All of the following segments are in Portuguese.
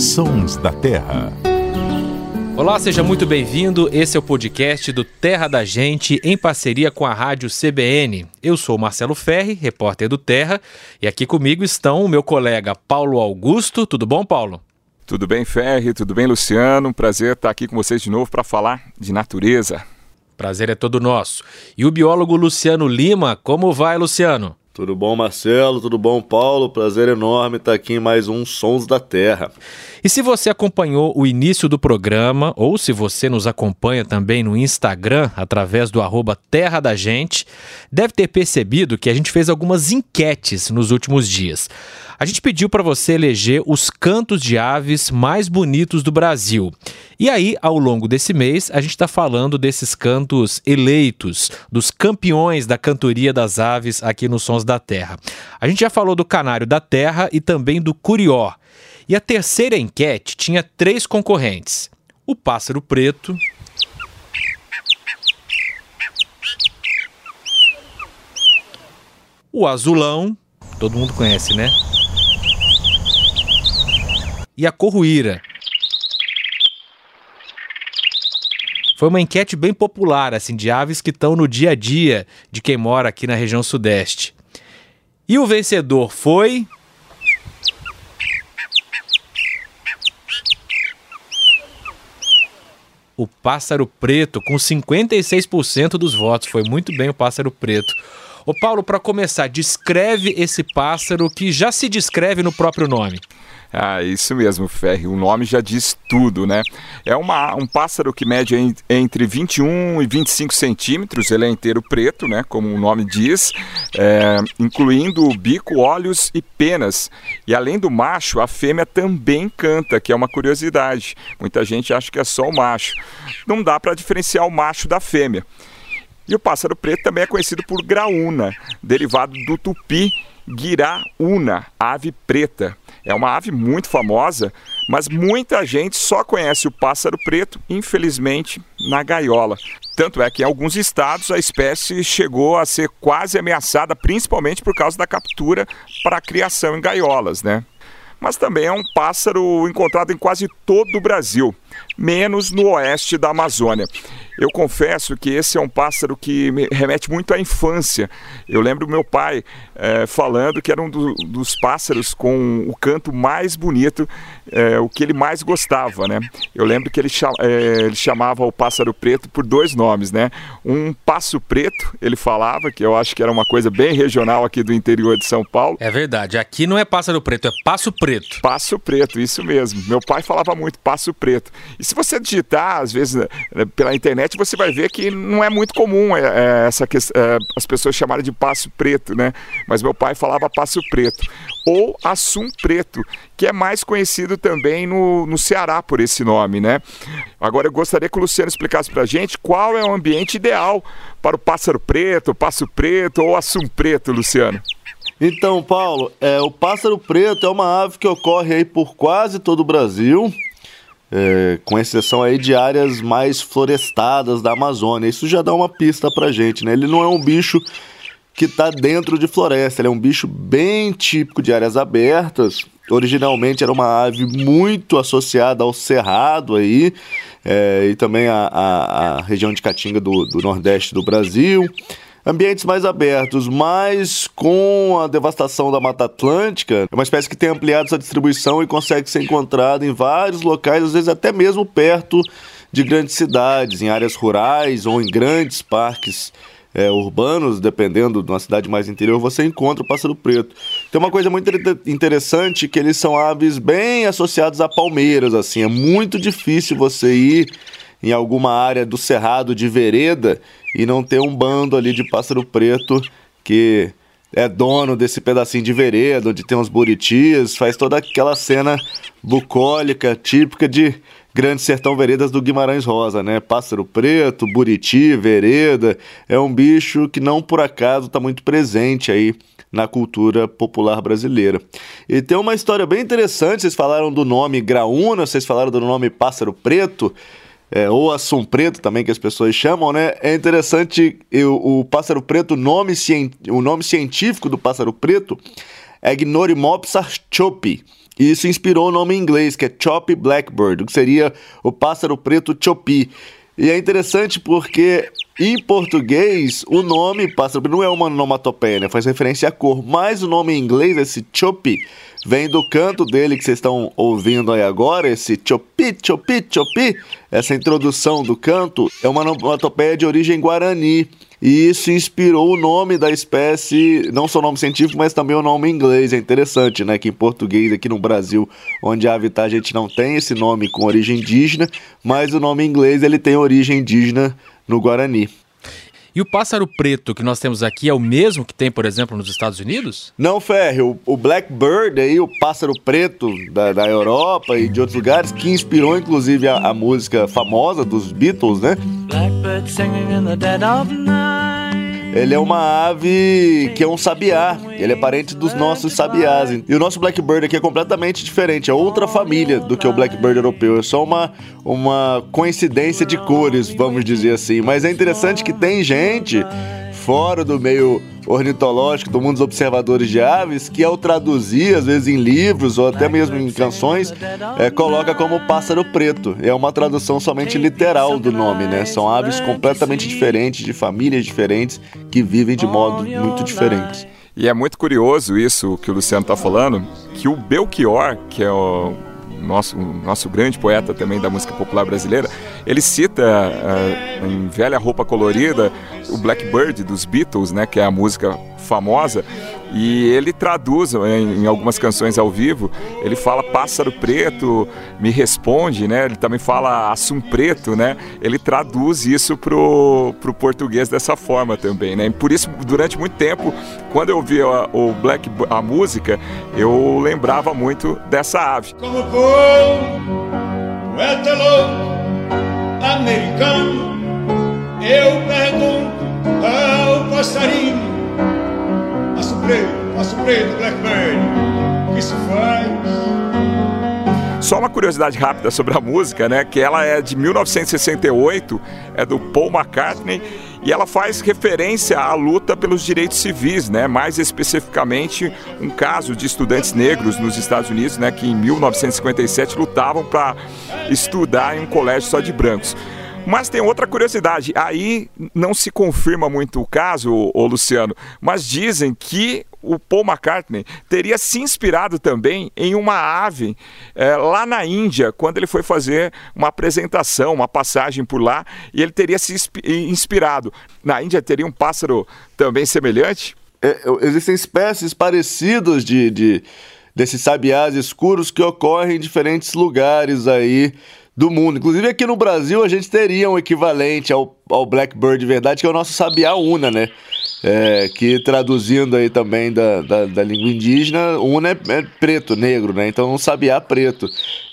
Sons da Terra. Olá, seja muito bem-vindo. Esse é o podcast do Terra da Gente em parceria com a Rádio CBN. Eu sou Marcelo Ferri, repórter do Terra, e aqui comigo estão o meu colega Paulo Augusto. Tudo bom, Paulo? Tudo bem, Ferri? Tudo bem, Luciano? Prazer estar aqui com vocês de novo para falar de natureza. Prazer é todo nosso. E o biólogo Luciano Lima, como vai, Luciano? Tudo bom, Marcelo? Tudo bom, Paulo? Prazer enorme estar aqui em mais um Sons da Terra. E se você acompanhou o início do programa, ou se você nos acompanha também no Instagram, através do arroba Terra da Gente, deve ter percebido que a gente fez algumas enquetes nos últimos dias. A gente pediu para você eleger os cantos de aves mais bonitos do Brasil. E aí, ao longo desse mês, a gente está falando desses cantos eleitos, dos campeões da cantoria das aves aqui nos Sons da Terra. A gente já falou do canário da terra e também do curió. E a terceira enquete tinha três concorrentes: o pássaro preto. O azulão, todo mundo conhece, né? e a corruíra. Foi uma enquete bem popular, assim, de aves que estão no dia a dia de quem mora aqui na região sudeste. E o vencedor foi. O pássaro preto, com 56% dos votos. Foi muito bem o pássaro preto. Ô Paulo, para começar, descreve esse pássaro que já se descreve no próprio nome. Ah, isso mesmo, Ferri. O nome já diz tudo, né? É uma, um pássaro que mede entre 21 e 25 centímetros. Ele é inteiro preto, né? Como o nome diz, é, incluindo bico, olhos e penas. E além do macho, a fêmea também canta, que é uma curiosidade. Muita gente acha que é só o macho. Não dá para diferenciar o macho da fêmea. E o pássaro preto também é conhecido por graúna, derivado do tupi guiraúna, ave preta. É uma ave muito famosa, mas muita gente só conhece o pássaro preto, infelizmente, na gaiola. Tanto é que em alguns estados a espécie chegou a ser quase ameaçada, principalmente por causa da captura para criação em gaiolas, né? Mas também é um pássaro encontrado em quase todo o Brasil, menos no oeste da Amazônia. Eu confesso que esse é um pássaro que me remete muito à infância. Eu lembro meu pai é, falando que era um do, dos pássaros com o canto mais bonito, é, o que ele mais gostava, né? Eu lembro que ele, é, ele, chamava o pássaro preto por dois nomes, né? Um passo preto, ele falava, que eu acho que era uma coisa bem regional aqui do interior de São Paulo. É verdade, aqui não é pássaro preto, é passo preto. Passo preto, isso mesmo. Meu pai falava muito passo preto. E se você digitar, às vezes, né, pela internet, internet você vai ver que não é muito comum é, é, essa é, as pessoas chamarem de passo preto, né? Mas meu pai falava passo preto. Ou assum preto, que é mais conhecido também no, no Ceará por esse nome, né? Agora eu gostaria que o Luciano explicasse pra gente qual é o ambiente ideal para o pássaro preto, passo preto ou assum preto, Luciano. Então, Paulo, é, o pássaro preto é uma ave que ocorre aí por quase todo o Brasil é, com exceção aí de áreas mais florestadas da Amazônia. Isso já dá uma pista pra gente, né? Ele não é um bicho que está dentro de floresta, ele é um bicho bem típico de áreas abertas. Originalmente era uma ave muito associada ao cerrado aí, é, e também a, a, a, região de Caatinga do, do nordeste do Brasil ambientes mais abertos, mas com a devastação da Mata Atlântica, é uma espécie que tem ampliado sua distribuição e consegue ser encontrada em vários locais, às vezes até mesmo perto de grandes cidades, em áreas rurais ou em grandes parques é, urbanos, dependendo de uma cidade mais interior, você encontra o pássaro preto. Tem uma coisa muito interessante que eles são aves bem associados a palmeiras, assim, é muito difícil você ir em alguma área do cerrado de vereda e não ter um bando ali de pássaro preto que é dono desse pedacinho de vereda, onde tem uns buritis, faz toda aquela cena bucólica típica de Grande Sertão Veredas do Guimarães Rosa, né? Pássaro preto, buriti, vereda, é um bicho que não por acaso está muito presente aí na cultura popular brasileira. E tem uma história bem interessante, vocês falaram do nome graúna, vocês falaram do nome pássaro preto, é, ou assum preto também que as pessoas chamam, né? É interessante o, o pássaro preto, nome, o nome científico do pássaro preto é Gnorimopsis archopi. E isso inspirou o nome em inglês, que é Choppy Blackbird, que seria o pássaro preto Chopi. E é interessante porque em português o nome pássaro não é uma onomatopeia, né? faz referência à cor, mas o nome em inglês, esse Chopi, vem do canto dele que vocês estão ouvindo aí agora, esse chopi, chopi, chopi. Essa introdução do canto é uma onomatopeia de origem guarani. E isso inspirou o nome da espécie, não só o nome científico, mas também o nome em inglês. É interessante, né? Que em português, aqui no Brasil, onde a habitat, a gente não tem esse nome com origem indígena, mas o nome em inglês ele tem origem indígena no Guarani. E o pássaro preto que nós temos aqui é o mesmo que tem, por exemplo, nos Estados Unidos? Não, Ferre. O, o Blackbird, aí, o pássaro preto da, da Europa e de outros lugares, que inspirou inclusive a, a música famosa dos Beatles, né? Ele é uma ave que é um sabiá. Ele é parente dos nossos sabiás. E o nosso Blackbird aqui é completamente diferente. É outra família do que o Blackbird europeu. É só uma, uma coincidência de cores, vamos dizer assim. Mas é interessante que tem gente fora do meio ornitológico, do mundo dos observadores de aves, que ao traduzir, às vezes em livros ou até mesmo em canções, é, coloca como pássaro preto. É uma tradução somente literal do nome, né? São aves completamente diferentes, de famílias diferentes, que vivem de modo muito diferentes. E é muito curioso isso que o Luciano está falando, que o Belchior, que é o nosso, nosso grande poeta também da música popular brasileira, ele cita uh, em Velha Roupa Colorida o Blackbird dos Beatles, né, que é a música famosa, e ele traduz em, em, algumas canções ao vivo, ele fala pássaro preto, me responde, né? Ele também fala assum preto, né? Ele traduz isso pro, pro português dessa forma também, né? E por isso, durante muito tempo, quando eu ouvia o Black a música, eu lembrava muito dessa ave. Como poeta americano, eu pergunto ao passarinho Preto, passo preto, Blackbird. O que se faz? Só uma curiosidade rápida sobre a música, né? Que ela é de 1968, é do Paul McCartney e ela faz referência à luta pelos direitos civis, né? Mais especificamente um caso de estudantes negros nos Estados Unidos, né? Que em 1957 lutavam para estudar em um colégio só de brancos. Mas tem outra curiosidade, aí não se confirma muito o caso, ô, Luciano, mas dizem que o Paul McCartney teria se inspirado também em uma ave é, lá na Índia, quando ele foi fazer uma apresentação, uma passagem por lá, e ele teria se inspirado. Na Índia teria um pássaro também semelhante? É, existem espécies parecidas de, de desses sabiás escuros que ocorrem em diferentes lugares aí do mundo. Inclusive aqui no Brasil a gente teria um equivalente ao, ao Blackbird de verdade, que é o nosso sabiá una, né? É, que traduzindo aí também da, da, da língua indígena, una é, é, preto, negro, né? Então um sabiá preto.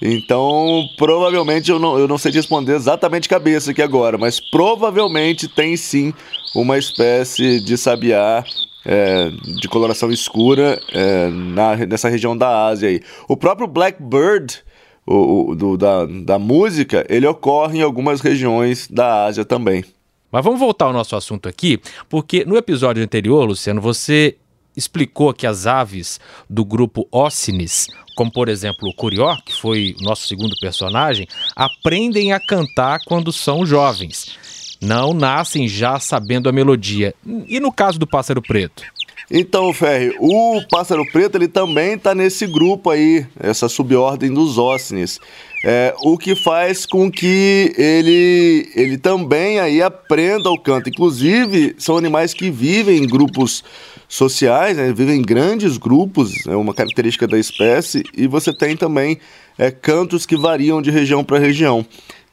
Então, provavelmente, eu não, eu não sei responder exatamente cabeça aqui agora, mas provavelmente tem sim uma espécie de sabiá é, de coloração escura é, na, nessa região da Ásia aí. O próprio Blackbird, o, o do, da, da música, ele ocorre em algumas regiões da Ásia também. Mas vamos voltar ao nosso assunto aqui, porque no episódio anterior, Luciano, você explicou que as aves do grupo Ossinis, como por exemplo o Curió, que foi o nosso segundo personagem, aprendem a cantar quando são jovens. Não nascem já sabendo a melodia. E no caso do pássaro preto? Então, Ferri, o pássaro preto ele também está nesse grupo aí, essa subordem dos ócines. É, o que faz com que ele, ele também aí aprenda o canto. Inclusive, são animais que vivem em grupos sociais, né? vivem em grandes grupos, é uma característica da espécie, e você tem também é, cantos que variam de região para região.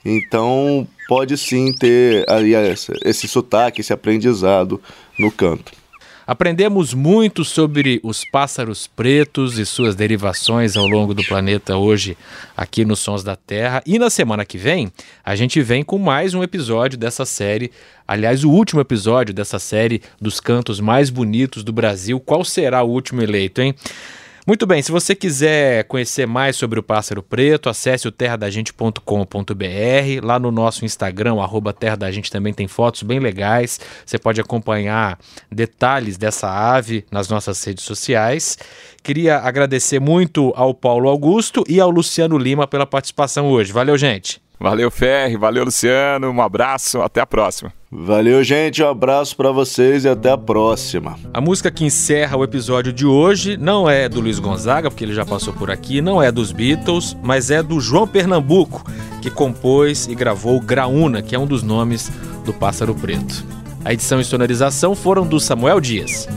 Então, pode sim ter aí esse, esse sotaque, esse aprendizado no canto. Aprendemos muito sobre os pássaros pretos e suas derivações ao longo do planeta hoje aqui nos Sons da Terra. E na semana que vem, a gente vem com mais um episódio dessa série. Aliás, o último episódio dessa série dos cantos mais bonitos do Brasil. Qual será o último eleito, hein? Muito bem, se você quiser conhecer mais sobre o pássaro preto, acesse o terradagente.com.br. Lá no nosso Instagram, arroba Terra da Gente, também tem fotos bem legais. Você pode acompanhar detalhes dessa ave nas nossas redes sociais. Queria agradecer muito ao Paulo Augusto e ao Luciano Lima pela participação hoje. Valeu, gente! Valeu, Ferri. Valeu, Luciano. Um abraço. Até a próxima. Valeu, gente. Um abraço para vocês e até a próxima. A música que encerra o episódio de hoje não é do Luiz Gonzaga, porque ele já passou por aqui, não é dos Beatles, mas é do João Pernambuco, que compôs e gravou Graúna, que é um dos nomes do Pássaro Preto. A edição e sonorização foram do Samuel Dias.